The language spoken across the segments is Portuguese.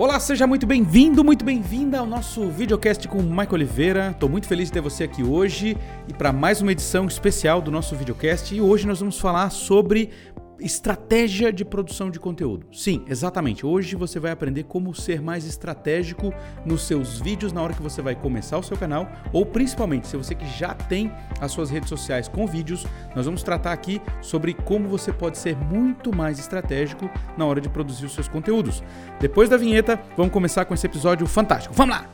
Olá, seja muito bem-vindo, muito bem-vinda ao nosso videocast com o Michael Oliveira. Estou muito feliz de ter você aqui hoje e para mais uma edição especial do nosso videocast. E hoje nós vamos falar sobre Estratégia de produção de conteúdo. Sim, exatamente. Hoje você vai aprender como ser mais estratégico nos seus vídeos na hora que você vai começar o seu canal, ou principalmente se você que já tem as suas redes sociais com vídeos, nós vamos tratar aqui sobre como você pode ser muito mais estratégico na hora de produzir os seus conteúdos. Depois da vinheta, vamos começar com esse episódio fantástico. Vamos lá!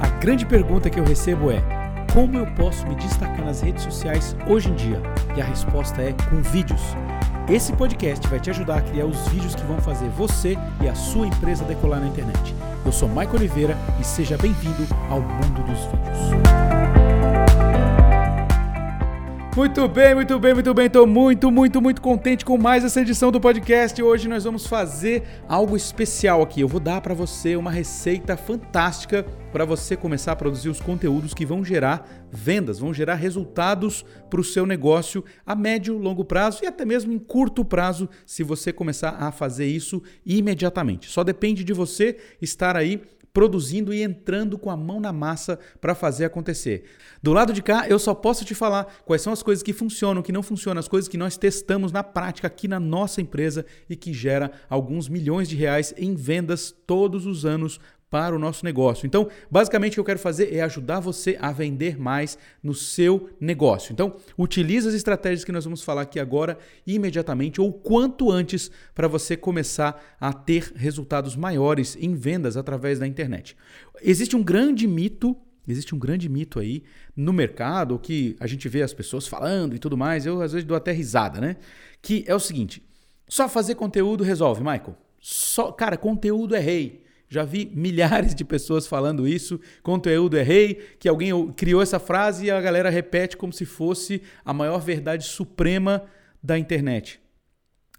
A grande pergunta que eu recebo é: como eu posso me destacar nas redes sociais hoje em dia? E a resposta é com vídeos. Esse podcast vai te ajudar a criar os vídeos que vão fazer você e a sua empresa decolar na internet. Eu sou Michael Oliveira e seja bem-vindo ao mundo dos vídeos. Muito bem, muito bem, muito bem. Estou muito, muito, muito contente com mais essa edição do podcast. Hoje nós vamos fazer algo especial aqui. Eu vou dar para você uma receita fantástica para você começar a produzir os conteúdos que vão gerar vendas, vão gerar resultados para o seu negócio a médio, longo prazo e até mesmo em curto prazo, se você começar a fazer isso imediatamente. Só depende de você estar aí produzindo e entrando com a mão na massa para fazer acontecer. Do lado de cá, eu só posso te falar quais são as coisas que funcionam, que não funcionam, as coisas que nós testamos na prática aqui na nossa empresa e que gera alguns milhões de reais em vendas todos os anos para o nosso negócio. Então, basicamente o que eu quero fazer é ajudar você a vender mais no seu negócio. Então, utilize as estratégias que nós vamos falar aqui agora imediatamente ou quanto antes para você começar a ter resultados maiores em vendas através da internet. Existe um grande mito Existe um grande mito aí no mercado que a gente vê as pessoas falando e tudo mais. Eu às vezes dou até risada, né? Que é o seguinte: só fazer conteúdo resolve, Michael. Só, cara, conteúdo é rei. Já vi milhares de pessoas falando isso. Conteúdo é rei, que alguém criou essa frase e a galera repete como se fosse a maior verdade suprema da internet.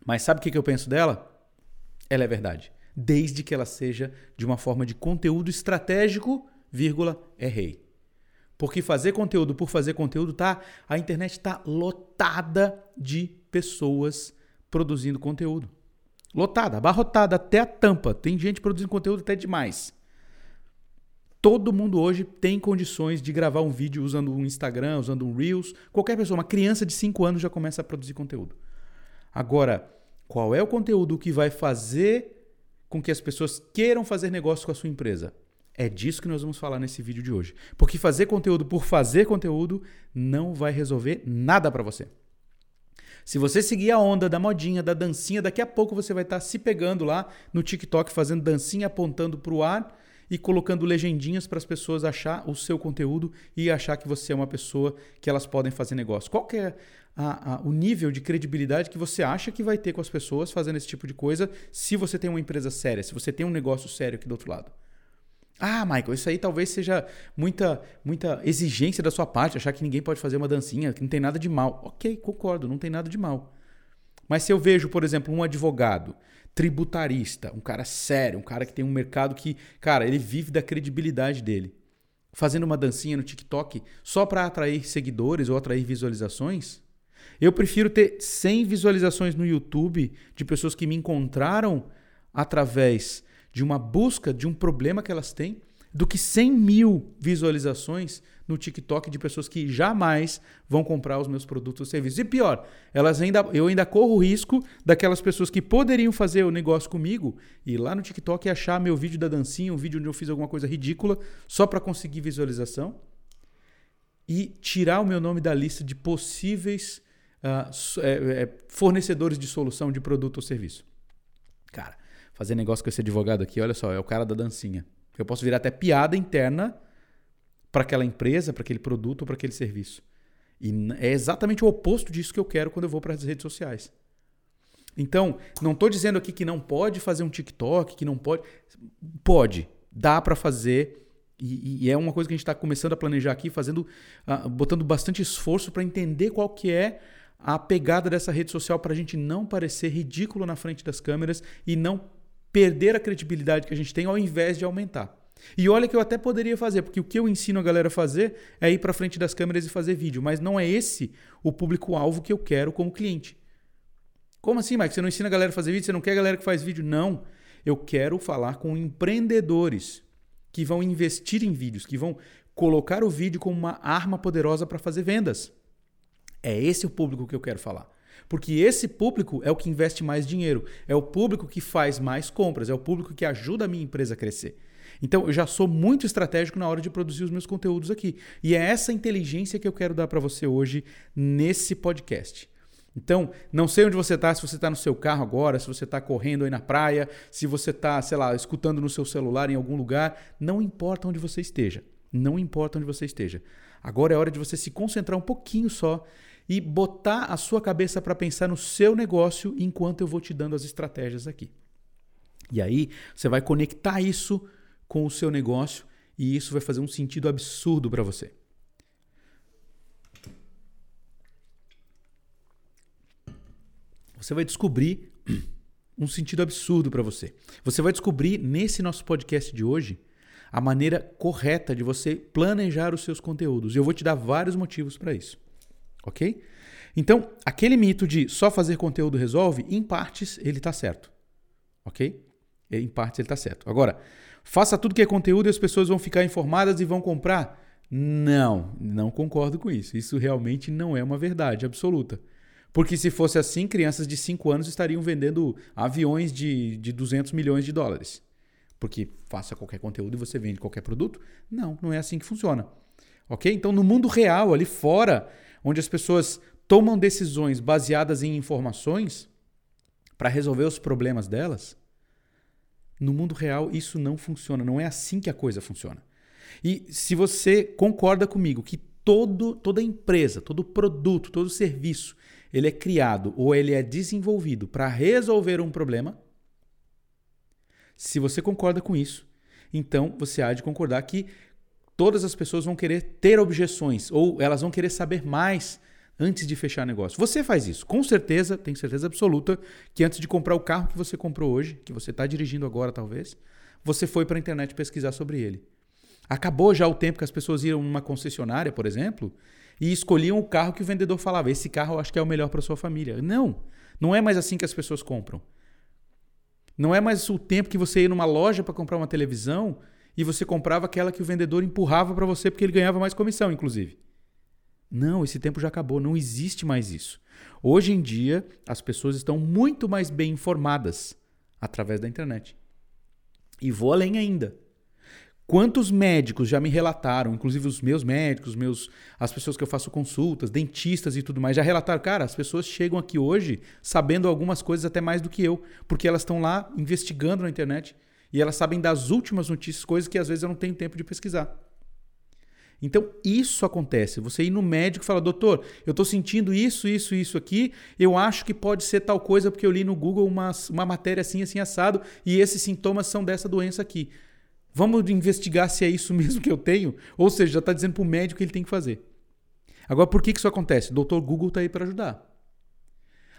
Mas sabe o que eu penso dela? Ela é verdade. Desde que ela seja de uma forma de conteúdo estratégico, vírgula, é rei. Porque fazer conteúdo por fazer conteúdo, tá? A internet está lotada de pessoas produzindo conteúdo. Lotada, abarrotada até a tampa. Tem gente produzindo conteúdo até demais. Todo mundo hoje tem condições de gravar um vídeo usando um Instagram, usando um Reels. Qualquer pessoa, uma criança de 5 anos já começa a produzir conteúdo. Agora, qual é o conteúdo que vai fazer com que as pessoas queiram fazer negócio com a sua empresa? É disso que nós vamos falar nesse vídeo de hoje. Porque fazer conteúdo por fazer conteúdo não vai resolver nada para você. Se você seguir a onda da modinha, da dancinha, daqui a pouco você vai estar tá se pegando lá no TikTok fazendo dancinha apontando para o ar e colocando legendinhas para as pessoas achar o seu conteúdo e achar que você é uma pessoa que elas podem fazer negócio. Qual é a, a, o nível de credibilidade que você acha que vai ter com as pessoas fazendo esse tipo de coisa se você tem uma empresa séria, se você tem um negócio sério aqui do outro lado? Ah, Michael, isso aí talvez seja muita, muita exigência da sua parte, achar que ninguém pode fazer uma dancinha, que não tem nada de mal. Ok, concordo, não tem nada de mal. Mas se eu vejo, por exemplo, um advogado tributarista, um cara sério, um cara que tem um mercado que, cara, ele vive da credibilidade dele, fazendo uma dancinha no TikTok só para atrair seguidores ou atrair visualizações, eu prefiro ter 100 visualizações no YouTube de pessoas que me encontraram através de uma busca de um problema que elas têm, do que 100 mil visualizações no TikTok de pessoas que jamais vão comprar os meus produtos ou serviços. E pior, elas ainda, eu ainda corro o risco daquelas pessoas que poderiam fazer o negócio comigo e lá no TikTok achar meu vídeo da dancinha, um vídeo onde eu fiz alguma coisa ridícula só para conseguir visualização e tirar o meu nome da lista de possíveis uh, fornecedores de solução de produto ou serviço. Cara, fazer negócio com esse advogado aqui, olha só, é o cara da dancinha. Eu posso virar até piada interna para aquela empresa, para aquele produto para aquele serviço. E é exatamente o oposto disso que eu quero quando eu vou para as redes sociais. Então, não estou dizendo aqui que não pode fazer um TikTok, que não pode. Pode, dá para fazer. E, e, é uma coisa que a gente está começando a planejar aqui, fazendo, uh, botando bastante esforço para entender qual que é a pegada dessa rede social para a gente não parecer ridículo na frente das câmeras e não perder a credibilidade que a gente tem ao invés de aumentar. E olha que eu até poderia fazer, porque o que eu ensino a galera a fazer é ir para frente das câmeras e fazer vídeo, mas não é esse o público-alvo que eu quero como cliente. Como assim, Mike? Você não ensina a galera a fazer vídeo? Você não quer a galera que faz vídeo? Não. Eu quero falar com empreendedores que vão investir em vídeos, que vão colocar o vídeo como uma arma poderosa para fazer vendas. É esse o público que eu quero falar. Porque esse público é o que investe mais dinheiro, é o público que faz mais compras, é o público que ajuda a minha empresa a crescer. Então, eu já sou muito estratégico na hora de produzir os meus conteúdos aqui. E é essa inteligência que eu quero dar para você hoje nesse podcast. Então, não sei onde você está, se você está no seu carro agora, se você está correndo aí na praia, se você está, sei lá, escutando no seu celular em algum lugar, não importa onde você esteja. Não importa onde você esteja. Agora é hora de você se concentrar um pouquinho só e botar a sua cabeça para pensar no seu negócio enquanto eu vou te dando as estratégias aqui. E aí você vai conectar isso com o seu negócio e isso vai fazer um sentido absurdo para você. Você vai descobrir um sentido absurdo para você. Você vai descobrir nesse nosso podcast de hoje a maneira correta de você planejar os seus conteúdos. E eu vou te dar vários motivos para isso. Ok? Então, aquele mito de só fazer conteúdo resolve, em partes ele está certo. Ok? Em partes ele está certo. Agora, faça tudo que é conteúdo e as pessoas vão ficar informadas e vão comprar? Não, não concordo com isso. Isso realmente não é uma verdade absoluta. Porque se fosse assim, crianças de 5 anos estariam vendendo aviões de, de 200 milhões de dólares porque faça qualquer conteúdo e você vende qualquer produto. Não, não é assim que funciona. Ok? Então, no mundo real, ali fora, onde as pessoas tomam decisões baseadas em informações para resolver os problemas delas, no mundo real isso não funciona. Não é assim que a coisa funciona. E se você concorda comigo que todo, toda empresa, todo produto, todo serviço, ele é criado ou ele é desenvolvido para resolver um problema, se você concorda com isso, então você há de concordar que todas as pessoas vão querer ter objeções ou elas vão querer saber mais antes de fechar negócio. Você faz isso, com certeza, tenho certeza absoluta que antes de comprar o carro que você comprou hoje, que você está dirigindo agora talvez, você foi para a internet pesquisar sobre ele. Acabou já o tempo que as pessoas iam numa concessionária, por exemplo, e escolhiam o carro que o vendedor falava: esse carro eu acho que é o melhor para sua família. Não, não é mais assim que as pessoas compram. Não é mais o tempo que você ia numa loja para comprar uma televisão e você comprava aquela que o vendedor empurrava para você porque ele ganhava mais comissão, inclusive. Não, esse tempo já acabou, não existe mais isso. Hoje em dia, as pessoas estão muito mais bem informadas através da internet. E vou além ainda. Quantos médicos já me relataram, inclusive os meus médicos, meus, as pessoas que eu faço consultas, dentistas e tudo mais, já relataram, cara, as pessoas chegam aqui hoje sabendo algumas coisas até mais do que eu, porque elas estão lá investigando na internet e elas sabem das últimas notícias, coisas que às vezes eu não tenho tempo de pesquisar. Então, isso acontece. Você ir no médico e falar, doutor, eu estou sentindo isso, isso, isso aqui, eu acho que pode ser tal coisa porque eu li no Google uma, uma matéria assim, assim, assado, e esses sintomas são dessa doença aqui. Vamos investigar se é isso mesmo que eu tenho? Ou seja, já está dizendo para o médico que ele tem que fazer. Agora, por que, que isso acontece? Doutor Google está aí para ajudar.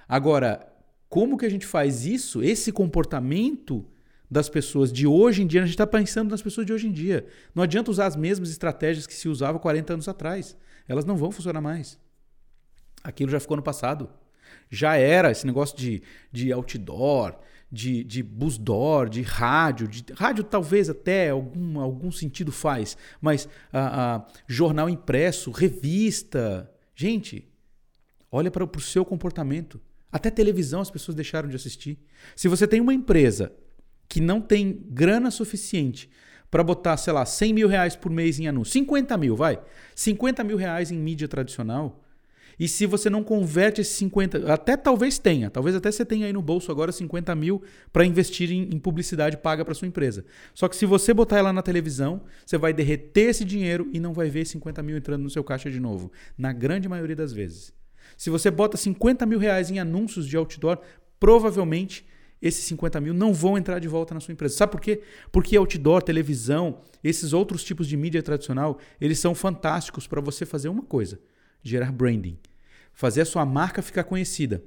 Agora, como que a gente faz isso? Esse comportamento das pessoas de hoje em dia, a gente está pensando nas pessoas de hoje em dia. Não adianta usar as mesmas estratégias que se usava 40 anos atrás. Elas não vão funcionar mais. Aquilo já ficou no passado. Já era esse negócio de, de outdoor, de, de busdoor, de rádio, de rádio talvez até algum, algum sentido faz, mas a, a jornal impresso, revista. Gente, olha para o seu comportamento. Até televisão as pessoas deixaram de assistir. Se você tem uma empresa que não tem grana suficiente para botar, sei lá, 100 mil reais por mês em anúncio, 50 mil, vai, 50 mil reais em mídia tradicional, e se você não converte esses 50, até talvez tenha, talvez até você tenha aí no bolso agora 50 mil para investir em, em, publicidade paga para sua empresa. Só que se você botar ela na televisão, você vai derreter esse dinheiro e não vai ver 50 mil entrando no seu caixa de novo, na grande maioria das vezes. Se você bota 50 mil reais em anúncios de outdoor, provavelmente esses 50 mil não vão entrar de volta na sua empresa. Sabe por quê? Porque outdoor, televisão, esses outros tipos de mídia tradicional, eles são fantásticos para você fazer uma coisa: gerar branding fazer a sua marca ficar conhecida.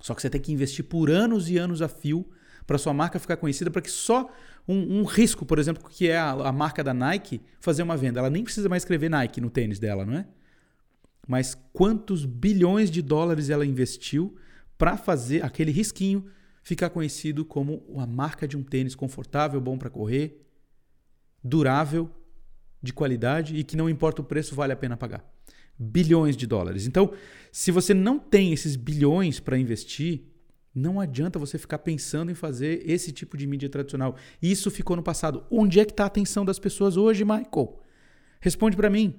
Só que você tem que investir por anos e anos a fio para sua marca ficar conhecida, para que só um, um, risco, por exemplo, que é a, a, marca da Nike, fazer uma venda. Ela nem precisa mais escrever Nike no tênis dela, não é? Mas quantos bilhões de dólares ela investiu para fazer aquele risquinho ficar conhecido como a marca de um tênis confortável, bom para correr, durável, de qualidade e que não importa o preço, vale a pena pagar. Bilhões de dólares. Então, se você não tem esses bilhões para investir, não adianta você ficar pensando em fazer esse tipo de mídia tradicional. Isso ficou no passado. Onde é que está a atenção das pessoas hoje, Michael? Responde para mim.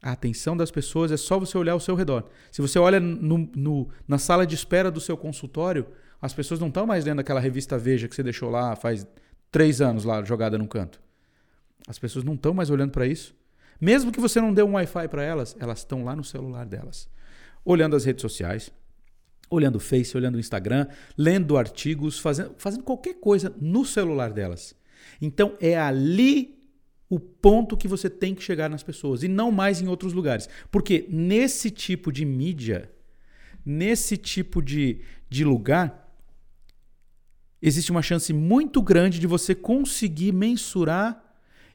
A atenção das pessoas é só você olhar ao seu redor. Se você olha no, no, na sala de espera do seu consultório, as pessoas não estão mais lendo aquela revista Veja que você deixou lá faz três anos lá jogada num canto. As pessoas não estão mais olhando para isso. Mesmo que você não dê um Wi-Fi para elas, elas estão lá no celular delas, olhando as redes sociais, olhando o Face, olhando o Instagram, lendo artigos, fazendo, fazendo qualquer coisa no celular delas. Então é ali o ponto que você tem que chegar nas pessoas e não mais em outros lugares. Porque nesse tipo de mídia, nesse tipo de, de lugar, existe uma chance muito grande de você conseguir mensurar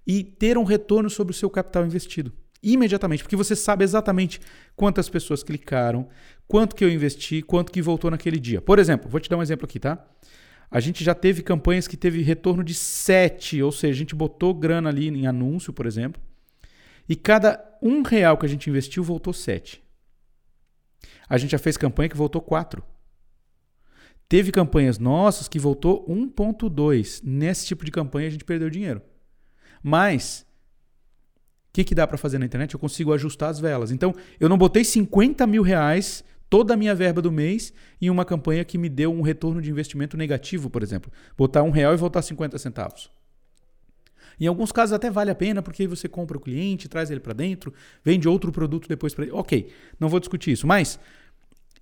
e ter um retorno sobre o seu capital investido imediatamente, porque você sabe exatamente quantas pessoas clicaram, quanto que eu investi, quanto que voltou naquele dia. Por exemplo, vou te dar um exemplo aqui, tá? A gente já teve campanhas que teve retorno de 7, ou seja, a gente botou grana ali em anúncio, por exemplo, e cada um real que a gente investiu voltou 7. A gente já fez campanha que voltou 4. Teve campanhas nossas que voltou 1.2. Nesse tipo de campanha a gente perdeu dinheiro. Mas o que, que dá para fazer na internet? Eu consigo ajustar as velas. Então, eu não botei 50 mil reais, toda a minha verba do mês, em uma campanha que me deu um retorno de investimento negativo, por exemplo. Botar um real e voltar 50 centavos. Em alguns casos até vale a pena, porque você compra o cliente, traz ele para dentro, vende outro produto depois para ele. Ok, não vou discutir isso. Mas,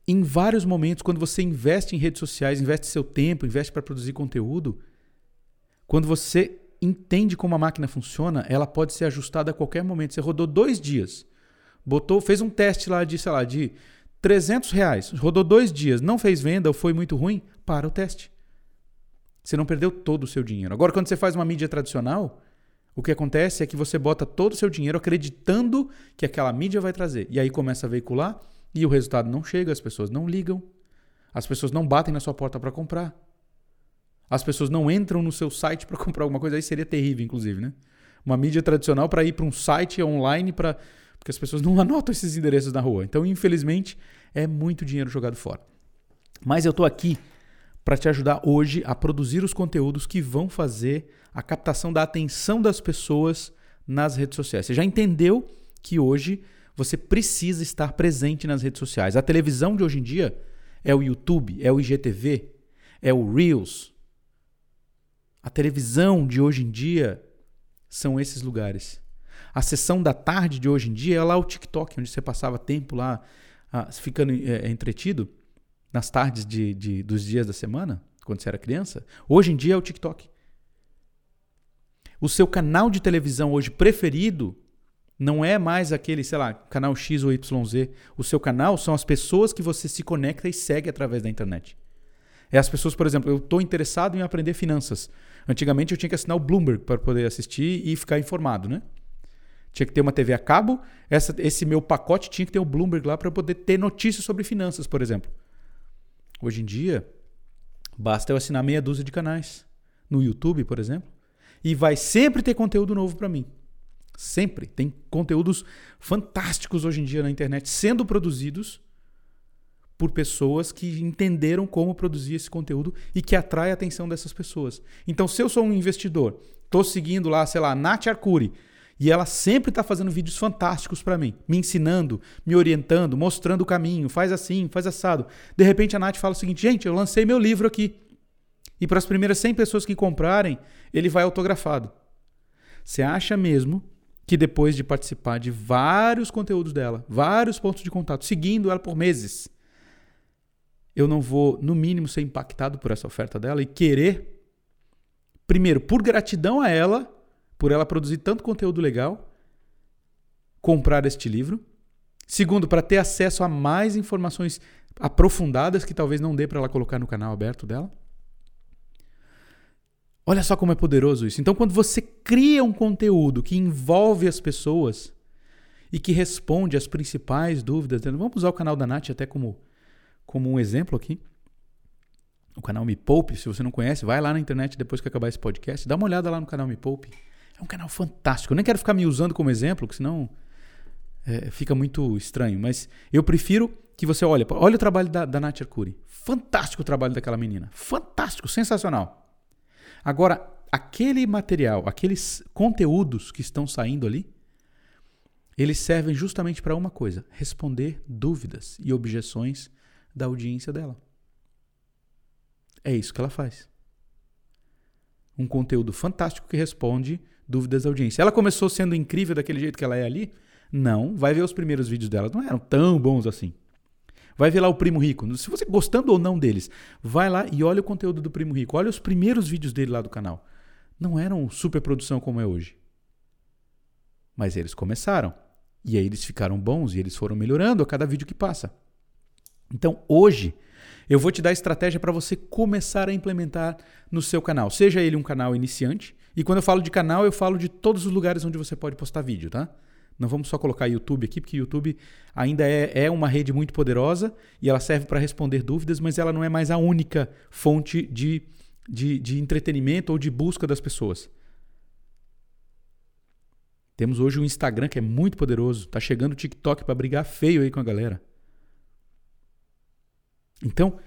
em vários momentos, quando você investe em redes sociais, investe seu tempo, investe para produzir conteúdo, quando você entende como a máquina funciona, ela pode ser ajustada a qualquer momento. Você rodou dois dias, botou, fez um teste lá de, sei lá, de 300 reais, rodou dois dias, não fez venda ou foi muito ruim, para o teste. Você não perdeu todo o seu dinheiro. Agora, quando você faz uma mídia tradicional, o que acontece é que você bota todo o seu dinheiro acreditando que aquela mídia vai trazer. E aí começa a veicular e o resultado não chega, as pessoas não ligam, as pessoas não batem na sua porta para comprar. As pessoas não entram no seu site para comprar alguma coisa, aí seria terrível, inclusive, né? Uma mídia tradicional para ir para um site online para porque as pessoas não anotam esses endereços na rua. Então, infelizmente, é muito dinheiro jogado fora. Mas eu estou aqui para te ajudar hoje a produzir os conteúdos que vão fazer a captação da atenção das pessoas nas redes sociais. Você já entendeu que hoje você precisa estar presente nas redes sociais. A televisão de hoje em dia é o YouTube, é o IGTV, é o Reels, a televisão de hoje em dia são esses lugares. A sessão da tarde de hoje em dia é lá o TikTok, onde você passava tempo lá ah, ficando é, entretido nas tardes de, de, dos dias da semana, quando você era criança. Hoje em dia é o TikTok. O seu canal de televisão hoje preferido não é mais aquele, sei lá, canal X ou YZ. O seu canal são as pessoas que você se conecta e segue através da internet. É as pessoas, por exemplo, eu estou interessado em aprender finanças. Antigamente eu tinha que assinar o Bloomberg para poder assistir e ficar informado, né? Tinha que ter uma TV a cabo, essa, esse meu pacote tinha que ter o Bloomberg lá para poder ter notícias sobre finanças, por exemplo. Hoje em dia, basta eu assinar meia dúzia de canais no YouTube, por exemplo, e vai sempre ter conteúdo novo para mim. Sempre. Tem conteúdos fantásticos hoje em dia na internet sendo produzidos por pessoas que entenderam como produzir esse conteúdo e que atrai a atenção dessas pessoas. Então, se eu sou um investidor, estou seguindo lá, sei lá, Nath Arcuri, e ela sempre está fazendo vídeos fantásticos para mim, me ensinando, me orientando, mostrando o caminho, faz assim, faz assado. De repente a Nath fala o seguinte: gente, eu lancei meu livro aqui. E para as primeiras 100 pessoas que comprarem, ele vai autografado. Você acha mesmo que depois de participar de vários conteúdos dela, vários pontos de contato, seguindo ela por meses, eu não vou, no mínimo, ser impactado por essa oferta dela e querer, primeiro, por gratidão a ela, por ela produzir tanto conteúdo legal, comprar este livro. Segundo, para ter acesso a mais informações aprofundadas que talvez não dê para ela colocar no canal aberto dela. Olha só como é poderoso isso. Então, quando você cria um conteúdo que envolve as pessoas e que responde às principais dúvidas, vamos usar o canal da Nath até como como um exemplo aqui, o canal Me Poupe. Se você não conhece, vai lá na internet depois que acabar esse podcast, dá uma olhada lá no canal Me Poupe. É um canal fantástico. Eu nem quero ficar me usando como exemplo, porque senão é, fica muito estranho. Mas eu prefiro que você olhe. Olha o trabalho da, da Nath Arcuri. Fantástico o trabalho daquela menina. Fantástico, sensacional. Agora, aquele material, aqueles conteúdos que estão saindo ali, eles servem justamente para uma coisa: responder dúvidas e objeções da audiência dela. É isso que ela faz. Um conteúdo fantástico que responde dúvidas da audiência. Ela começou sendo incrível daquele jeito que ela é ali? Não. Vai ver os primeiros vídeos dela, não eram tão bons assim. Vai ver lá o Primo Rico. Se você gostando ou não deles, vai lá e olha o conteúdo do Primo Rico. Olha os primeiros vídeos dele lá do canal. Não eram super produção como é hoje. Mas eles começaram. E aí eles ficaram bons e eles foram melhorando a cada vídeo que passa. Então hoje eu vou te dar estratégia para você começar a implementar no seu canal. Seja ele um canal iniciante. E quando eu falo de canal, eu falo de todos os lugares onde você pode postar vídeo, tá? Não vamos só colocar YouTube aqui, porque YouTube ainda é, é uma rede muito poderosa e ela serve para responder dúvidas, mas ela não é mais a única fonte de, de, de entretenimento ou de busca das pessoas. Temos hoje o Instagram que é muito poderoso. Tá chegando o TikTok para brigar feio aí com a galera. Então,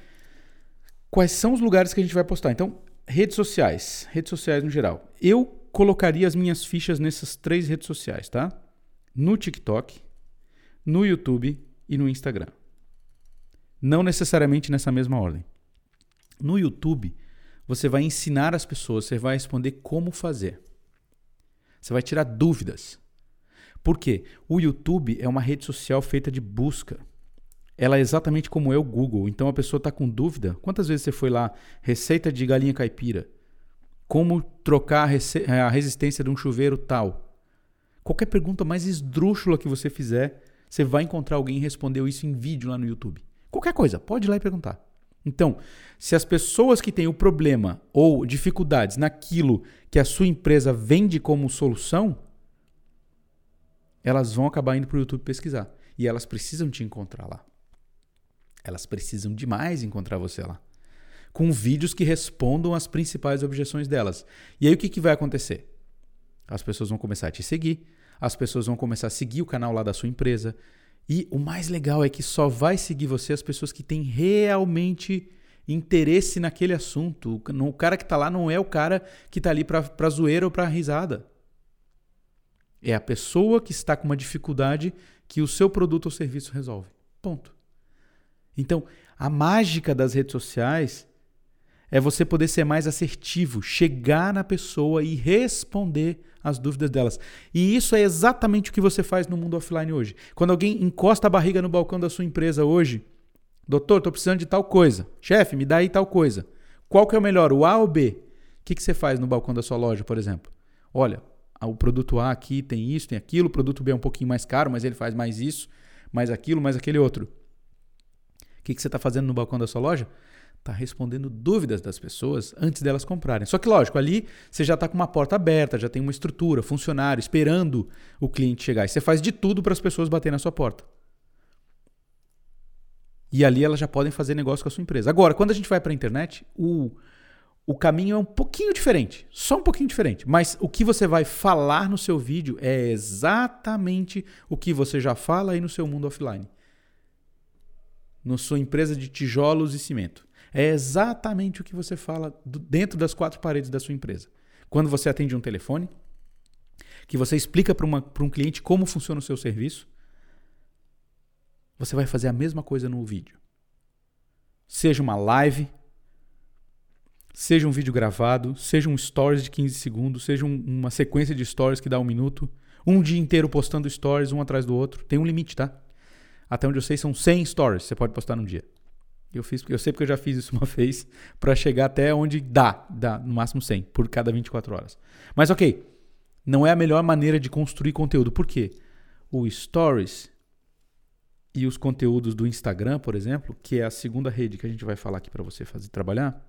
quais são os lugares que a gente vai postar? Então, redes sociais, redes sociais no geral. Eu colocaria as minhas fichas nessas três redes sociais, tá? No TikTok, no YouTube e no Instagram. Não necessariamente nessa mesma ordem. No YouTube, você vai ensinar as pessoas, você vai responder como fazer. Você vai tirar dúvidas. Por quê? O YouTube é uma rede social feita de busca. Ela é exatamente como é o Google. Então a pessoa está com dúvida. Quantas vezes você foi lá? Receita de galinha caipira. Como trocar a, a resistência de um chuveiro tal. Qualquer pergunta mais esdrúxula que você fizer, você vai encontrar alguém que respondeu isso em vídeo lá no YouTube. Qualquer coisa, pode ir lá e perguntar. Então, se as pessoas que têm o problema ou dificuldades naquilo que a sua empresa vende como solução, elas vão acabar indo para o YouTube pesquisar. E elas precisam te encontrar lá. Elas precisam demais encontrar você lá. Com vídeos que respondam às principais objeções delas. E aí o que, que vai acontecer? As pessoas vão começar a te seguir, as pessoas vão começar a seguir o canal lá da sua empresa. E o mais legal é que só vai seguir você as pessoas que têm realmente interesse naquele assunto. O cara que está lá não é o cara que está ali para zoeira ou para risada. É a pessoa que está com uma dificuldade que o seu produto ou serviço resolve. Ponto. Então, a mágica das redes sociais é você poder ser mais assertivo, chegar na pessoa e responder as dúvidas delas. E isso é exatamente o que você faz no mundo offline hoje. Quando alguém encosta a barriga no balcão da sua empresa hoje, doutor, estou precisando de tal coisa. Chefe, me dá aí tal coisa. Qual que é o melhor, o A ou o B? O que, que você faz no balcão da sua loja, por exemplo? Olha, o produto A aqui tem isso, tem aquilo, o produto B é um pouquinho mais caro, mas ele faz mais isso, mais aquilo, mais aquele outro. O que, que você está fazendo no balcão da sua loja? Está respondendo dúvidas das pessoas antes delas comprarem. Só que, lógico, ali você já está com uma porta aberta, já tem uma estrutura, funcionário, esperando o cliente chegar. E você faz de tudo para as pessoas baterem na sua porta. E ali elas já podem fazer negócio com a sua empresa. Agora, quando a gente vai para a internet, o, o caminho é um pouquinho diferente. Só um pouquinho diferente. Mas o que você vai falar no seu vídeo é exatamente o que você já fala aí no seu mundo offline. Na sua empresa de tijolos e cimento. É exatamente o que você fala dentro das quatro paredes da sua empresa. Quando você atende um telefone, que você explica para um cliente como funciona o seu serviço, você vai fazer a mesma coisa no vídeo. Seja uma live, seja um vídeo gravado, seja um stories de 15 segundos, seja um, uma sequência de stories que dá um minuto, um dia inteiro postando stories um atrás do outro. Tem um limite, tá? Até onde eu sei são 100 stories que você pode postar num dia. Eu fiz, eu sei porque eu já fiz isso uma vez para chegar até onde dá, dá no máximo 100 por cada 24 horas. Mas ok, não é a melhor maneira de construir conteúdo. Por quê? O Stories e os conteúdos do Instagram, por exemplo, que é a segunda rede que a gente vai falar aqui para você fazer trabalhar,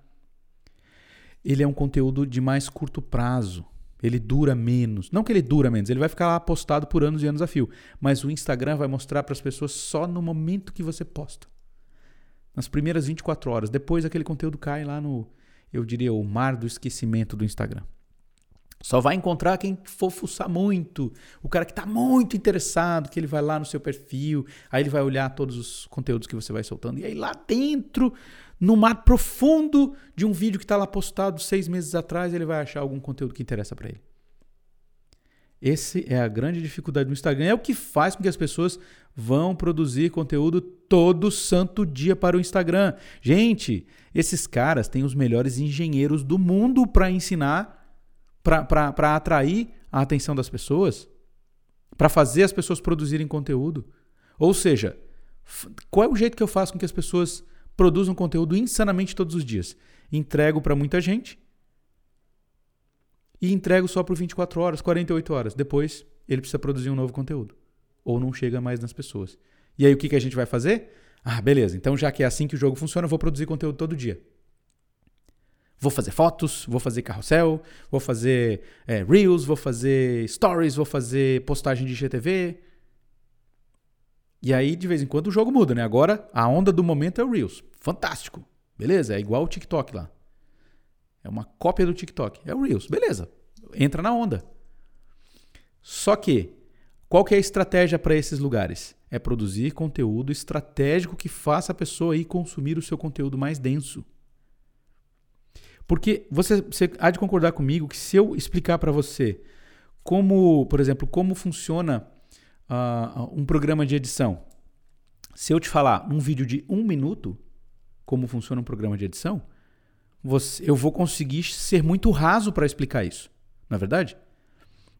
ele é um conteúdo de mais curto prazo. Ele dura menos. Não que ele dura menos, ele vai ficar lá postado por anos e anos a fio. Mas o Instagram vai mostrar para as pessoas só no momento que você posta. Nas primeiras 24 horas. Depois aquele conteúdo cai lá no, eu diria, o mar do esquecimento do Instagram. Só vai encontrar quem for fuçar muito. O cara que está muito interessado, que ele vai lá no seu perfil, aí ele vai olhar todos os conteúdos que você vai soltando. E aí lá dentro, no mar profundo de um vídeo que está lá postado seis meses atrás, ele vai achar algum conteúdo que interessa para ele. Esse é a grande dificuldade do Instagram. É o que faz com que as pessoas vão produzir conteúdo todo santo dia para o Instagram. Gente, esses caras têm os melhores engenheiros do mundo para ensinar para atrair a atenção das pessoas, para fazer as pessoas produzirem conteúdo. Ou seja, qual é o jeito que eu faço com que as pessoas produzam conteúdo insanamente todos os dias? Entrego para muita gente e entrego só por 24 horas, 48 horas. Depois ele precisa produzir um novo conteúdo. Ou não chega mais nas pessoas. E aí o que, que a gente vai fazer? Ah, beleza. Então já que é assim que o jogo funciona, eu vou produzir conteúdo todo dia. Vou fazer fotos, vou fazer carrossel, vou fazer é, reels, vou fazer stories, vou fazer postagem de GTV. E aí, de vez em quando, o jogo muda, né? Agora, a onda do momento é o Reels. Fantástico. Beleza? É igual o TikTok lá. É uma cópia do TikTok. É o Reels. Beleza. Entra na onda. Só que, qual que é a estratégia para esses lugares? É produzir conteúdo estratégico que faça a pessoa ir consumir o seu conteúdo mais denso. Porque você, você há de concordar comigo que se eu explicar para você como, por exemplo, como funciona uh, um programa de edição, se eu te falar num vídeo de um minuto como funciona um programa de edição, você, eu vou conseguir ser muito raso para explicar isso. Não é verdade?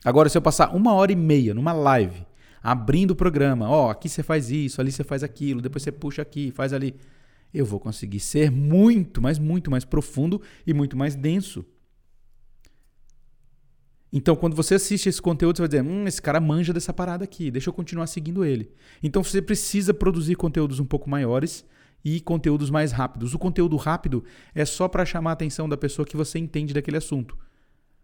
Agora, se eu passar uma hora e meia numa live, abrindo o programa, ó, oh, aqui você faz isso, ali você faz aquilo, depois você puxa aqui, faz ali eu vou conseguir ser muito, mas muito mais profundo e muito mais denso. Então, quando você assiste esse conteúdo, você vai dizer: hum, esse cara manja dessa parada aqui, deixa eu continuar seguindo ele. Então, você precisa produzir conteúdos um pouco maiores e conteúdos mais rápidos. O conteúdo rápido é só para chamar a atenção da pessoa que você entende daquele assunto.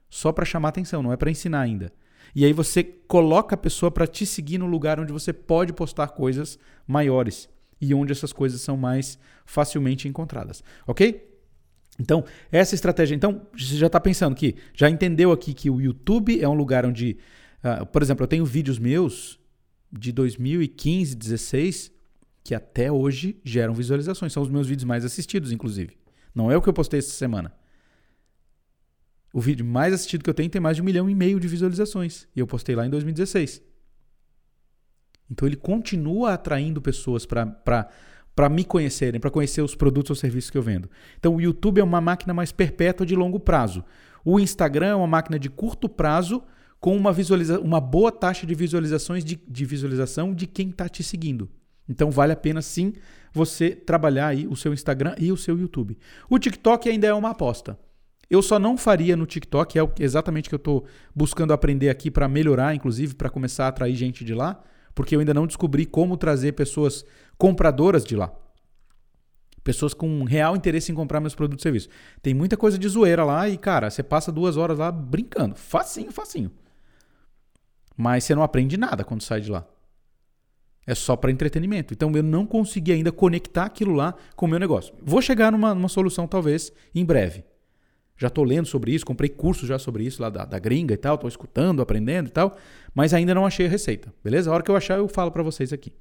Só para chamar a atenção, não é para ensinar ainda. E aí você coloca a pessoa para te seguir no lugar onde você pode postar coisas maiores e onde essas coisas são mais facilmente encontradas, ok? Então, essa estratégia. Então, você já está pensando que já entendeu aqui que o YouTube é um lugar onde, uh, por exemplo, eu tenho vídeos meus de 2015, 16 que até hoje geram visualizações. São os meus vídeos mais assistidos, inclusive. Não é o que eu postei essa semana. O vídeo mais assistido que eu tenho tem mais de um milhão e meio de visualizações. E eu postei lá em 2016. Então ele continua atraindo pessoas para me conhecerem, para conhecer os produtos ou serviços que eu vendo. Então o YouTube é uma máquina mais perpétua de longo prazo. O Instagram é uma máquina de curto prazo com uma, visualiza uma boa taxa de visualizações de, de visualização de quem está te seguindo. Então vale a pena sim você trabalhar aí o seu Instagram e o seu YouTube. O TikTok ainda é uma aposta. Eu só não faria no TikTok, é exatamente o que eu estou buscando aprender aqui para melhorar, inclusive para começar a atrair gente de lá porque eu ainda não descobri como trazer pessoas compradoras de lá. Pessoas com real interesse em comprar meus produtos e serviços. Tem muita coisa de zoeira lá e, cara, você passa duas horas lá brincando. Facinho, facinho. Mas você não aprende nada quando sai de lá. É só para entretenimento. Então eu não consegui ainda conectar aquilo lá com o meu negócio. Vou chegar numa, numa solução, talvez, em breve. Já estou lendo sobre isso, comprei cursos já sobre isso lá da, da gringa e tal, estou escutando, aprendendo e tal, mas ainda não achei a receita, beleza? A hora que eu achar, eu falo para vocês aqui.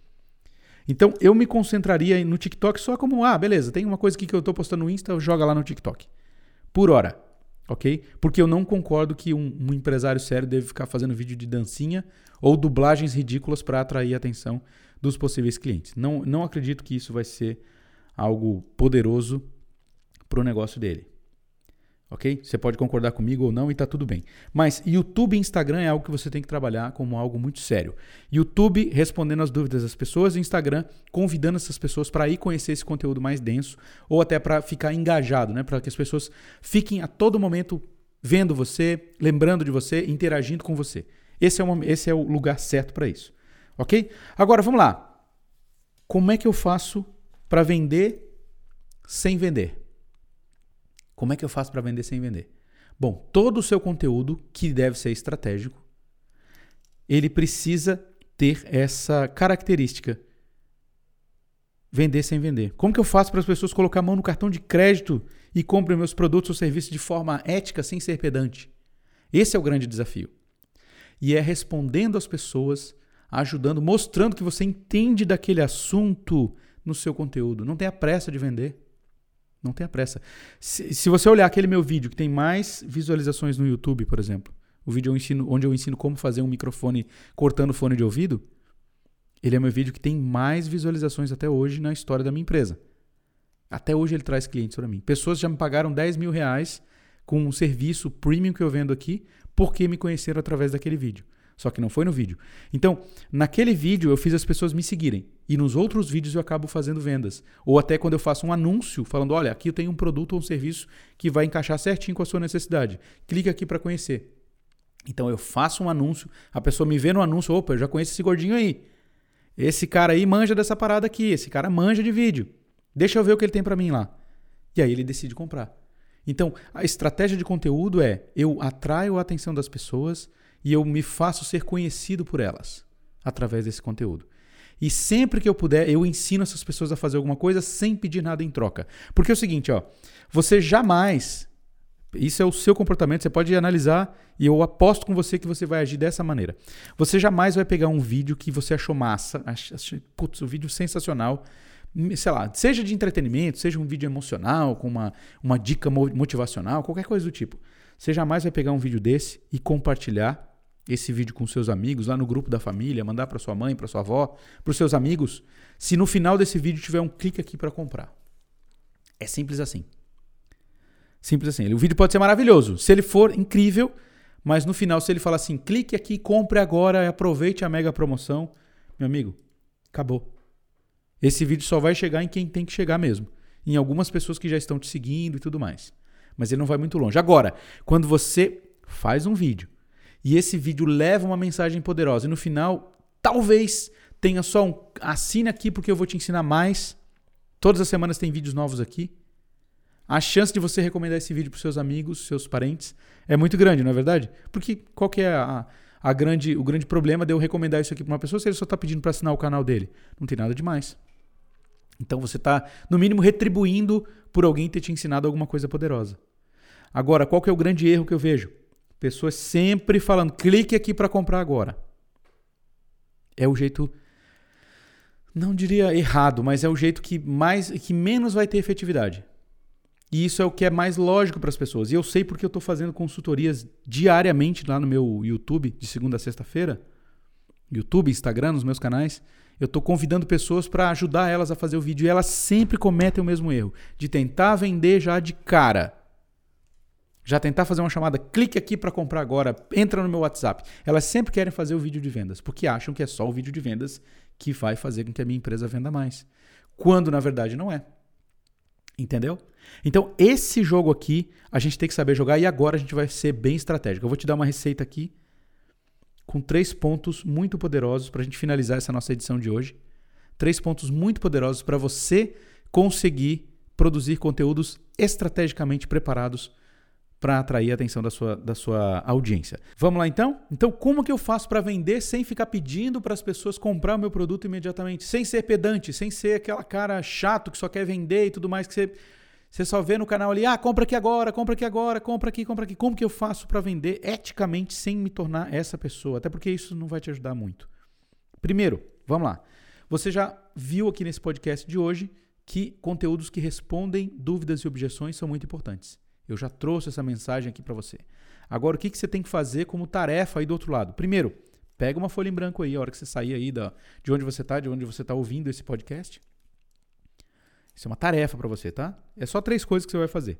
Então, eu me concentraria no TikTok só como, ah, beleza, tem uma coisa aqui que eu estou postando no Insta, joga lá no TikTok. Por hora, ok? Porque eu não concordo que um, um empresário sério deve ficar fazendo vídeo de dancinha ou dublagens ridículas para atrair a atenção dos possíveis clientes. Não, não acredito que isso vai ser algo poderoso para o negócio dele ok? Você pode concordar comigo ou não e está tudo bem. Mas YouTube e Instagram é algo que você tem que trabalhar como algo muito sério. YouTube respondendo as dúvidas das pessoas e Instagram convidando essas pessoas para ir conhecer esse conteúdo mais denso ou até para ficar engajado, né? Para que as pessoas fiquem a todo momento vendo você, lembrando de você, interagindo com você. Esse é, esse é o lugar certo para isso, ok? Agora vamos lá. Como é que eu faço para vender sem vender? Como é que eu faço para vender sem vender? Bom, todo o seu conteúdo, que deve ser estratégico, ele precisa ter essa característica vender sem vender? Como que eu faço para as pessoas colocar a mão no cartão de crédito e comprem meus produtos ou serviços de forma ética sem ser pedante? Esse é o grande desafio. E é respondendo às pessoas, ajudando, mostrando que você entende daquele assunto no seu conteúdo. Não tenha pressa de vender. Não tenha pressa. Se, se você olhar aquele meu vídeo que tem mais visualizações no YouTube, por exemplo, o vídeo eu ensino, onde eu ensino como fazer um microfone cortando fone de ouvido, ele é meu vídeo que tem mais visualizações até hoje na história da minha empresa. Até hoje ele traz clientes para mim. Pessoas já me pagaram 10 mil reais com um serviço premium que eu vendo aqui porque me conheceram através daquele vídeo. Só que não foi no vídeo. Então, naquele vídeo eu fiz as pessoas me seguirem. E nos outros vídeos eu acabo fazendo vendas. Ou até quando eu faço um anúncio falando: olha, aqui eu tenho um produto ou um serviço que vai encaixar certinho com a sua necessidade. Clique aqui para conhecer. Então eu faço um anúncio, a pessoa me vê no anúncio: opa, eu já conheço esse gordinho aí. Esse cara aí manja dessa parada aqui, esse cara manja de vídeo. Deixa eu ver o que ele tem para mim lá. E aí ele decide comprar. Então, a estratégia de conteúdo é eu atraio a atenção das pessoas e eu me faço ser conhecido por elas através desse conteúdo. E sempre que eu puder, eu ensino essas pessoas a fazer alguma coisa sem pedir nada em troca. Porque é o seguinte, ó, você jamais isso é o seu comportamento, você pode analisar e eu aposto com você que você vai agir dessa maneira. Você jamais vai pegar um vídeo que você achou massa, achou, putz, um vídeo sensacional, sei lá, seja de entretenimento, seja um vídeo emocional, com uma, uma dica motivacional, qualquer coisa do tipo. Você jamais vai pegar um vídeo desse e compartilhar esse vídeo com seus amigos, lá no grupo da família, mandar para sua mãe, para sua avó, para os seus amigos, se no final desse vídeo tiver um clique aqui para comprar. É simples assim. Simples assim. O vídeo pode ser maravilhoso. Se ele for incrível, mas no final, se ele falar assim, clique aqui, compre agora aproveite a mega promoção, meu amigo, acabou. Esse vídeo só vai chegar em quem tem que chegar mesmo. Em algumas pessoas que já estão te seguindo e tudo mais. Mas ele não vai muito longe. Agora, quando você faz um vídeo e esse vídeo leva uma mensagem poderosa e no final, talvez tenha só um assine aqui porque eu vou te ensinar mais. Todas as semanas tem vídeos novos aqui a chance de você recomendar esse vídeo para seus amigos, seus parentes, é muito grande, não é verdade? Porque qual que é a, a grande, o grande problema de eu recomendar isso aqui para uma pessoa se ele só está pedindo para assinar o canal dele? Não tem nada demais. Então você está, no mínimo, retribuindo por alguém ter te ensinado alguma coisa poderosa. Agora, qual que é o grande erro que eu vejo? Pessoas sempre falando, clique aqui para comprar agora. É o jeito, não diria errado, mas é o jeito que mais, que menos vai ter efetividade. E isso é o que é mais lógico para as pessoas. E eu sei porque eu estou fazendo consultorias diariamente lá no meu YouTube, de segunda a sexta-feira. YouTube, Instagram, nos meus canais. Eu estou convidando pessoas para ajudar elas a fazer o vídeo. E elas sempre cometem o mesmo erro de tentar vender já de cara. Já tentar fazer uma chamada, clique aqui para comprar agora, entra no meu WhatsApp. Elas sempre querem fazer o vídeo de vendas, porque acham que é só o vídeo de vendas que vai fazer com que a minha empresa venda mais. Quando na verdade não é. Entendeu? Então, esse jogo aqui, a gente tem que saber jogar e agora a gente vai ser bem estratégico. Eu vou te dar uma receita aqui com três pontos muito poderosos para a gente finalizar essa nossa edição de hoje. Três pontos muito poderosos para você conseguir produzir conteúdos estrategicamente preparados para atrair a atenção da sua, da sua audiência. Vamos lá então? Então, como que eu faço para vender sem ficar pedindo para as pessoas comprar o meu produto imediatamente? Sem ser pedante, sem ser aquela cara chato que só quer vender e tudo mais que você, você só vê no canal ali, ah, compra aqui agora, compra aqui agora, compra aqui, compra aqui. Como que eu faço para vender eticamente sem me tornar essa pessoa? Até porque isso não vai te ajudar muito. Primeiro, vamos lá. Você já viu aqui nesse podcast de hoje que conteúdos que respondem dúvidas e objeções são muito importantes. Eu já trouxe essa mensagem aqui para você. Agora, o que, que você tem que fazer como tarefa aí do outro lado? Primeiro, pega uma folha em branco aí, a hora que você sair aí da, de onde você está, de onde você está ouvindo esse podcast. Isso é uma tarefa para você, tá? É só três coisas que você vai fazer.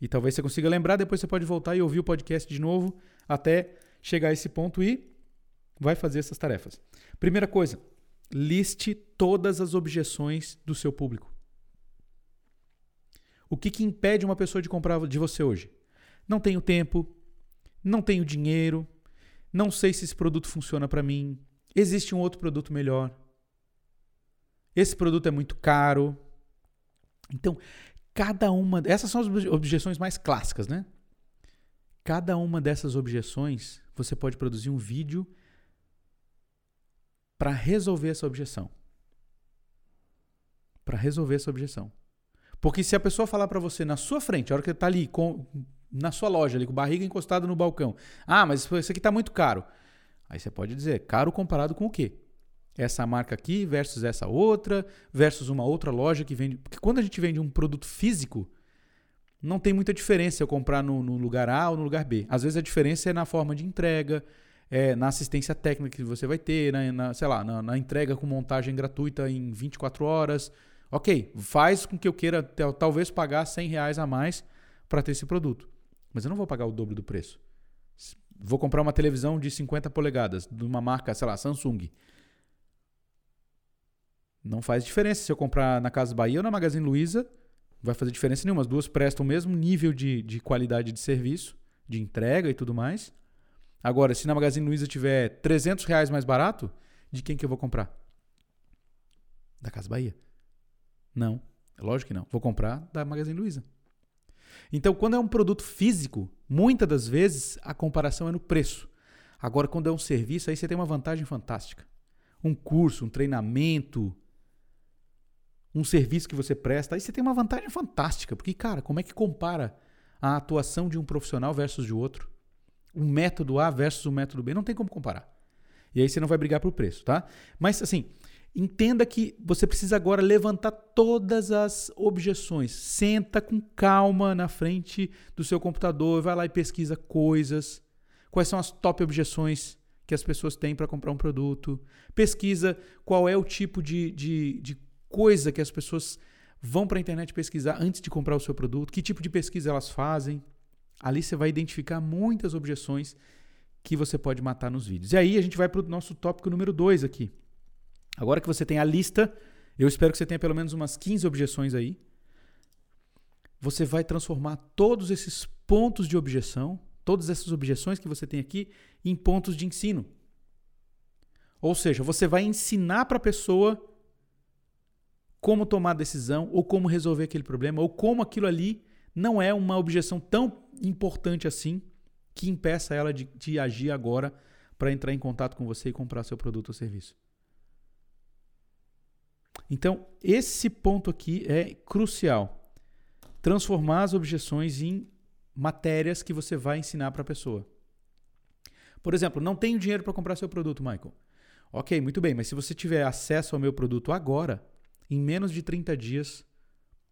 E talvez você consiga lembrar, depois você pode voltar e ouvir o podcast de novo até chegar a esse ponto e vai fazer essas tarefas. Primeira coisa, liste todas as objeções do seu público. O que, que impede uma pessoa de comprar de você hoje? Não tenho tempo, não tenho dinheiro, não sei se esse produto funciona para mim, existe um outro produto melhor, esse produto é muito caro. Então, cada uma. Essas são as objeções mais clássicas, né? Cada uma dessas objeções, você pode produzir um vídeo para resolver essa objeção. para resolver essa objeção. Porque se a pessoa falar para você na sua frente, a hora que está ali com, na sua loja, ali com barriga encostada no balcão, ah, mas isso aqui está muito caro. Aí você pode dizer, caro comparado com o quê? Essa marca aqui versus essa outra, versus uma outra loja que vende. Porque quando a gente vende um produto físico, não tem muita diferença eu comprar no, no lugar A ou no lugar B. Às vezes a diferença é na forma de entrega, é, na assistência técnica que você vai ter, na, na sei lá, na, na, entrega com montagem gratuita em 24 horas. Ok, faz com que eu queira talvez pagar 100 reais a mais para ter esse produto. Mas eu não vou pagar o dobro do preço. Vou comprar uma televisão de 50 polegadas, de uma marca, sei lá, Samsung. Não faz diferença se eu comprar na Casa Bahia ou na Magazine Luiza. Não vai fazer diferença nenhuma. As duas prestam o mesmo nível de, de qualidade de serviço, de entrega e tudo mais. Agora, se na Magazine Luiza tiver 300 reais mais barato, de quem que eu vou comprar? Da Casa Bahia. Não, é lógico que não. Vou comprar da Magazine Luiza. Então, quando é um produto físico, muitas das vezes a comparação é no preço. Agora, quando é um serviço, aí você tem uma vantagem fantástica. Um curso, um treinamento, um serviço que você presta, aí você tem uma vantagem fantástica. Porque, cara, como é que compara a atuação de um profissional versus de outro? O método A versus o método B? Não tem como comparar. E aí você não vai brigar por preço, tá? Mas, assim, Entenda que você precisa agora levantar todas as objeções. Senta com calma na frente do seu computador, vai lá e pesquisa coisas. Quais são as top objeções que as pessoas têm para comprar um produto? Pesquisa qual é o tipo de, de, de coisa que as pessoas vão para a internet pesquisar antes de comprar o seu produto, que tipo de pesquisa elas fazem. Ali você vai identificar muitas objeções que você pode matar nos vídeos. E aí a gente vai para o nosso tópico número 2 aqui Agora que você tem a lista, eu espero que você tenha pelo menos umas 15 objeções aí. Você vai transformar todos esses pontos de objeção, todas essas objeções que você tem aqui, em pontos de ensino. Ou seja, você vai ensinar para a pessoa como tomar decisão, ou como resolver aquele problema, ou como aquilo ali não é uma objeção tão importante assim que impeça ela de, de agir agora para entrar em contato com você e comprar seu produto ou serviço. Então, esse ponto aqui é crucial. Transformar as objeções em matérias que você vai ensinar para a pessoa. Por exemplo, não tenho dinheiro para comprar seu produto, Michael. Ok, muito bem, mas se você tiver acesso ao meu produto agora, em menos de 30 dias,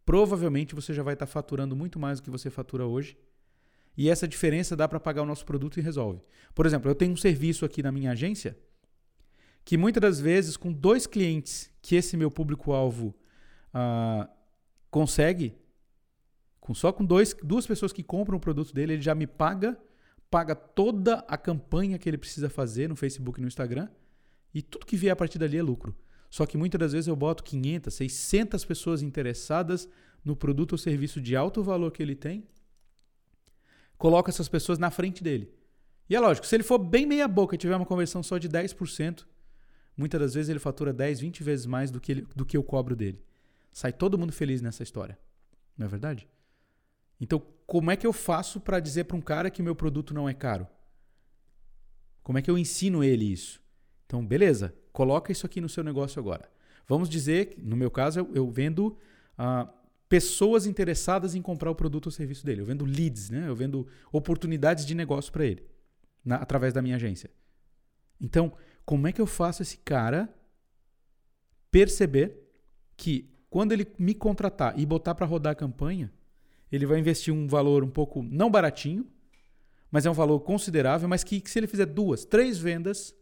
provavelmente você já vai estar tá faturando muito mais do que você fatura hoje. E essa diferença dá para pagar o nosso produto e resolve. Por exemplo, eu tenho um serviço aqui na minha agência que muitas das vezes, com dois clientes que esse meu público-alvo uh, consegue, com só com dois, duas pessoas que compram o produto dele, ele já me paga, paga toda a campanha que ele precisa fazer no Facebook e no Instagram, e tudo que vier a partir dali é lucro. Só que muitas das vezes eu boto 500, 600 pessoas interessadas no produto ou serviço de alto valor que ele tem, coloco essas pessoas na frente dele. E é lógico, se ele for bem meia boca e tiver uma conversão só de 10%, Muitas das vezes ele fatura 10, 20 vezes mais do que, ele, do que eu cobro dele. Sai todo mundo feliz nessa história. Não é verdade? Então, como é que eu faço para dizer para um cara que meu produto não é caro? Como é que eu ensino ele isso? Então, beleza, coloca isso aqui no seu negócio agora. Vamos dizer, no meu caso, eu, eu vendo uh, pessoas interessadas em comprar o produto ou serviço dele. Eu vendo leads, né? eu vendo oportunidades de negócio para ele, na, através da minha agência. Então, como é que eu faço esse cara perceber que quando ele me contratar e botar para rodar a campanha, ele vai investir um valor um pouco não baratinho, mas é um valor considerável, mas que, que se ele fizer duas, três vendas,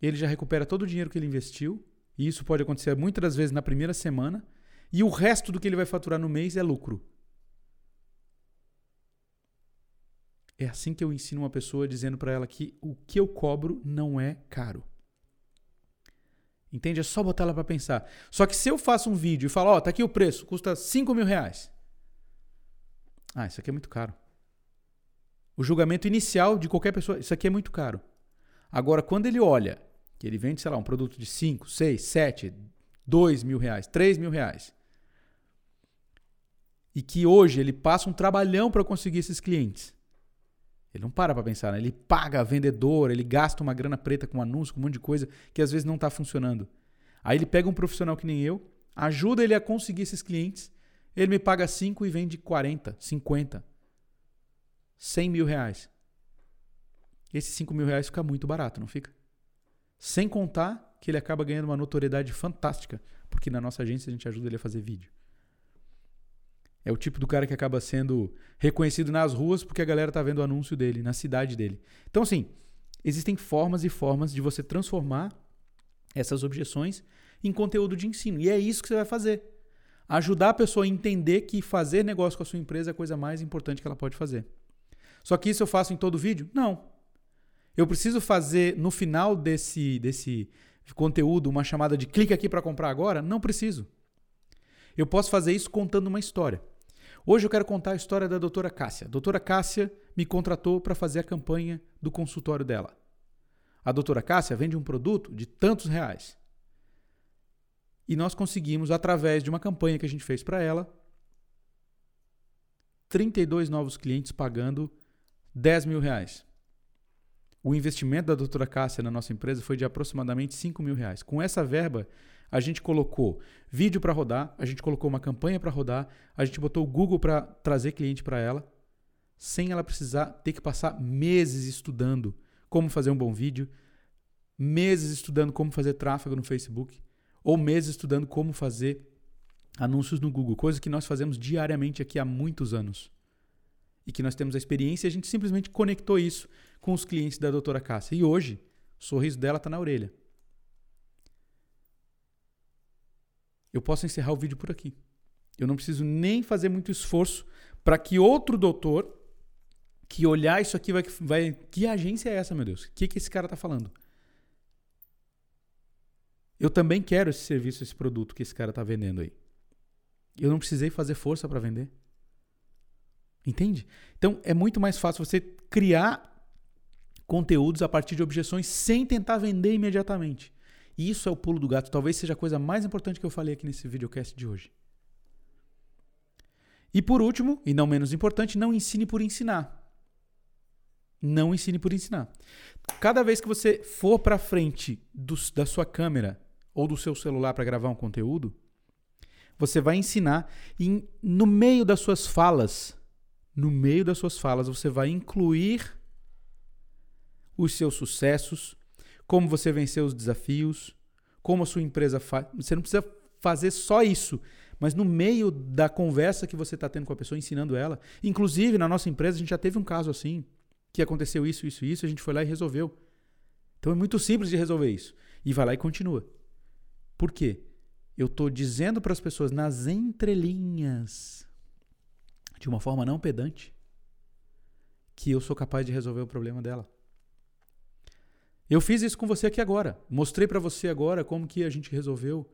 ele já recupera todo o dinheiro que ele investiu, e isso pode acontecer muitas das vezes na primeira semana, e o resto do que ele vai faturar no mês é lucro. É assim que eu ensino uma pessoa dizendo para ela que o que eu cobro não é caro. Entende? É só botar ela para pensar. Só que se eu faço um vídeo e falo, ó, oh, tá aqui o preço, custa 5 mil reais. Ah, isso aqui é muito caro. O julgamento inicial de qualquer pessoa, isso aqui é muito caro. Agora, quando ele olha que ele vende, sei lá, um produto de 5, 6, 7, 2 mil reais, 3 mil reais, e que hoje ele passa um trabalhão para conseguir esses clientes, ele não para para pensar, né? ele paga a vendedora, ele gasta uma grana preta com anúncio, com um monte de coisa que às vezes não está funcionando. Aí ele pega um profissional que nem eu, ajuda ele a conseguir esses clientes, ele me paga 5 e vende 40, 50, 100 mil reais. Esses 5 mil reais fica muito barato, não fica? Sem contar que ele acaba ganhando uma notoriedade fantástica, porque na nossa agência a gente ajuda ele a fazer vídeo. É o tipo do cara que acaba sendo reconhecido nas ruas porque a galera tá vendo o anúncio dele, na cidade dele. Então, assim, existem formas e formas de você transformar essas objeções em conteúdo de ensino. E é isso que você vai fazer. Ajudar a pessoa a entender que fazer negócio com a sua empresa é a coisa mais importante que ela pode fazer. Só que isso eu faço em todo vídeo? Não. Eu preciso fazer no final desse, desse conteúdo uma chamada de clique aqui para comprar agora? Não preciso. Eu posso fazer isso contando uma história. Hoje eu quero contar a história da doutora Cássia. A doutora Cássia me contratou para fazer a campanha do consultório dela. A doutora Cássia vende um produto de tantos reais. E nós conseguimos, através de uma campanha que a gente fez para ela, 32 novos clientes pagando 10 mil reais. O investimento da doutora Cássia na nossa empresa foi de aproximadamente 5 mil reais. Com essa verba, a gente colocou vídeo para rodar, a gente colocou uma campanha para rodar, a gente botou o Google para trazer cliente para ela, sem ela precisar ter que passar meses estudando como fazer um bom vídeo, meses estudando como fazer tráfego no Facebook, ou meses estudando como fazer anúncios no Google, coisa que nós fazemos diariamente aqui há muitos anos. E que nós temos a experiência a gente simplesmente conectou isso com os clientes da doutora Cássia. E hoje, o sorriso dela está na orelha. eu posso encerrar o vídeo por aqui. Eu não preciso nem fazer muito esforço para que outro doutor que olhar isso aqui vai, vai. Que agência é essa, meu Deus? O que, que esse cara está falando? Eu também quero esse serviço, esse produto que esse cara está vendendo aí. Eu não precisei fazer força para vender. Entende? Então é muito mais fácil você criar conteúdos a partir de objeções sem tentar vender imediatamente. E isso é o pulo do gato. Talvez seja a coisa mais importante que eu falei aqui nesse videocast de hoje. E por último, e não menos importante, não ensine por ensinar. Não ensine por ensinar. Cada vez que você for para frente do, da sua câmera ou do seu celular para gravar um conteúdo, você vai ensinar e no meio das suas falas, no meio das suas falas, você vai incluir os seus sucessos, como você venceu os desafios, como a sua empresa faz. Você não precisa fazer só isso, mas no meio da conversa que você está tendo com a pessoa, ensinando ela. Inclusive, na nossa empresa, a gente já teve um caso assim, que aconteceu isso, isso, isso, a gente foi lá e resolveu. Então é muito simples de resolver isso. E vai lá e continua. Por quê? Eu estou dizendo para as pessoas nas entrelinhas, de uma forma não pedante, que eu sou capaz de resolver o problema dela. Eu fiz isso com você aqui agora. Mostrei para você agora como que a gente resolveu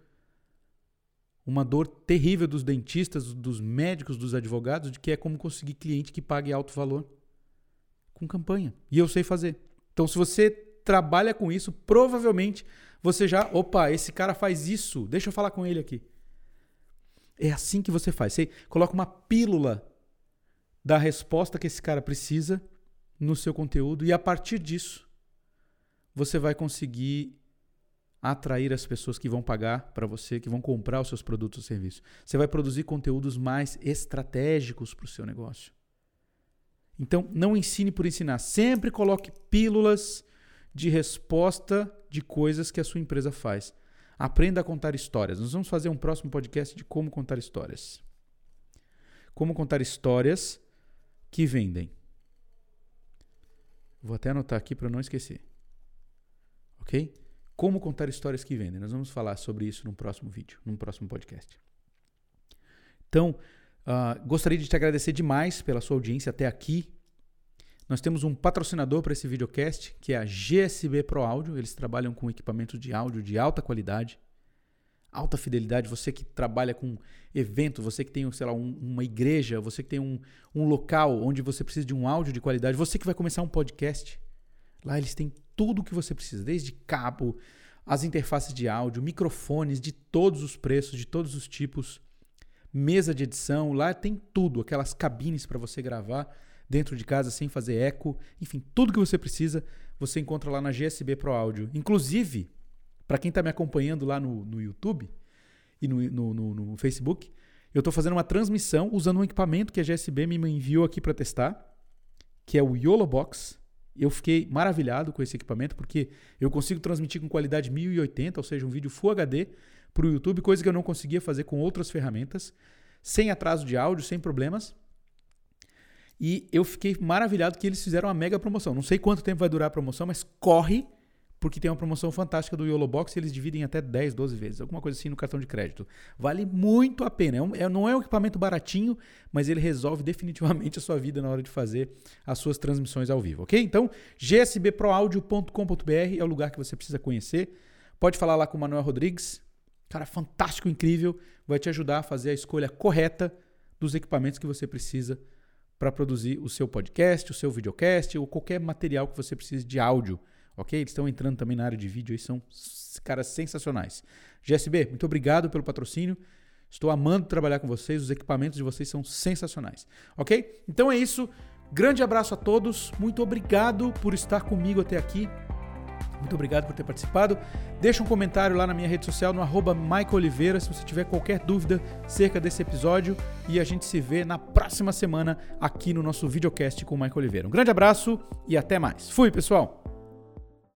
uma dor terrível dos dentistas, dos médicos, dos advogados, de que é como conseguir cliente que pague alto valor com campanha. E eu sei fazer. Então, se você trabalha com isso, provavelmente você já, opa, esse cara faz isso, deixa eu falar com ele aqui. É assim que você faz. Você coloca uma pílula da resposta que esse cara precisa no seu conteúdo e a partir disso você vai conseguir atrair as pessoas que vão pagar para você, que vão comprar os seus produtos ou serviços. Você vai produzir conteúdos mais estratégicos para o seu negócio. Então, não ensine por ensinar. Sempre coloque pílulas de resposta de coisas que a sua empresa faz. Aprenda a contar histórias. Nós vamos fazer um próximo podcast de como contar histórias. Como contar histórias que vendem. Vou até anotar aqui para não esquecer ok? Como contar histórias que vendem. Nós vamos falar sobre isso no próximo vídeo, no próximo podcast. Então, uh, gostaria de te agradecer demais pela sua audiência até aqui. Nós temos um patrocinador para esse videocast, que é a GSB Pro Áudio. Eles trabalham com equipamentos de áudio de alta qualidade, alta fidelidade. Você que trabalha com evento, você que tem, sei lá, um, uma igreja, você que tem um, um local onde você precisa de um áudio de qualidade, você que vai começar um podcast. Lá eles têm tudo o que você precisa, desde cabo, as interfaces de áudio, microfones de todos os preços, de todos os tipos, mesa de edição, lá tem tudo, aquelas cabines para você gravar dentro de casa sem fazer eco, enfim, tudo que você precisa você encontra lá na GSB Pro Áudio. Inclusive, Para quem está me acompanhando lá no, no YouTube e no, no, no, no Facebook, eu estou fazendo uma transmissão usando um equipamento que a GSB me enviou aqui para testar, que é o YOLO Box. Eu fiquei maravilhado com esse equipamento porque eu consigo transmitir com qualidade 1080, ou seja, um vídeo Full HD para o YouTube, coisa que eu não conseguia fazer com outras ferramentas, sem atraso de áudio, sem problemas. E eu fiquei maravilhado que eles fizeram uma mega promoção. Não sei quanto tempo vai durar a promoção, mas corre, porque tem uma promoção fantástica do YOLO Box e eles dividem até 10, 12 vezes, alguma coisa assim no cartão de crédito. Vale muito a pena. É um, é, não é um equipamento baratinho, mas ele resolve definitivamente a sua vida na hora de fazer as suas transmissões ao vivo, ok? Então, gsbproaudio.com.br é o lugar que você precisa conhecer. Pode falar lá com o Manuel Rodrigues. Cara, fantástico, incrível. Vai te ajudar a fazer a escolha correta dos equipamentos que você precisa para produzir o seu podcast, o seu videocast ou qualquer material que você precise de áudio, ok? Eles estão entrando também na área de vídeo e são caras sensacionais. GSB, muito obrigado pelo patrocínio. Estou amando trabalhar com vocês, os equipamentos de vocês são sensacionais, ok? Então é isso. Grande abraço a todos, muito obrigado por estar comigo até aqui. Muito obrigado por ter participado. Deixa um comentário lá na minha rede social, no Oliveira, se você tiver qualquer dúvida acerca desse episódio. E a gente se vê na próxima semana aqui no nosso videocast com o Michael Oliveira. Um grande abraço e até mais. Fui, pessoal!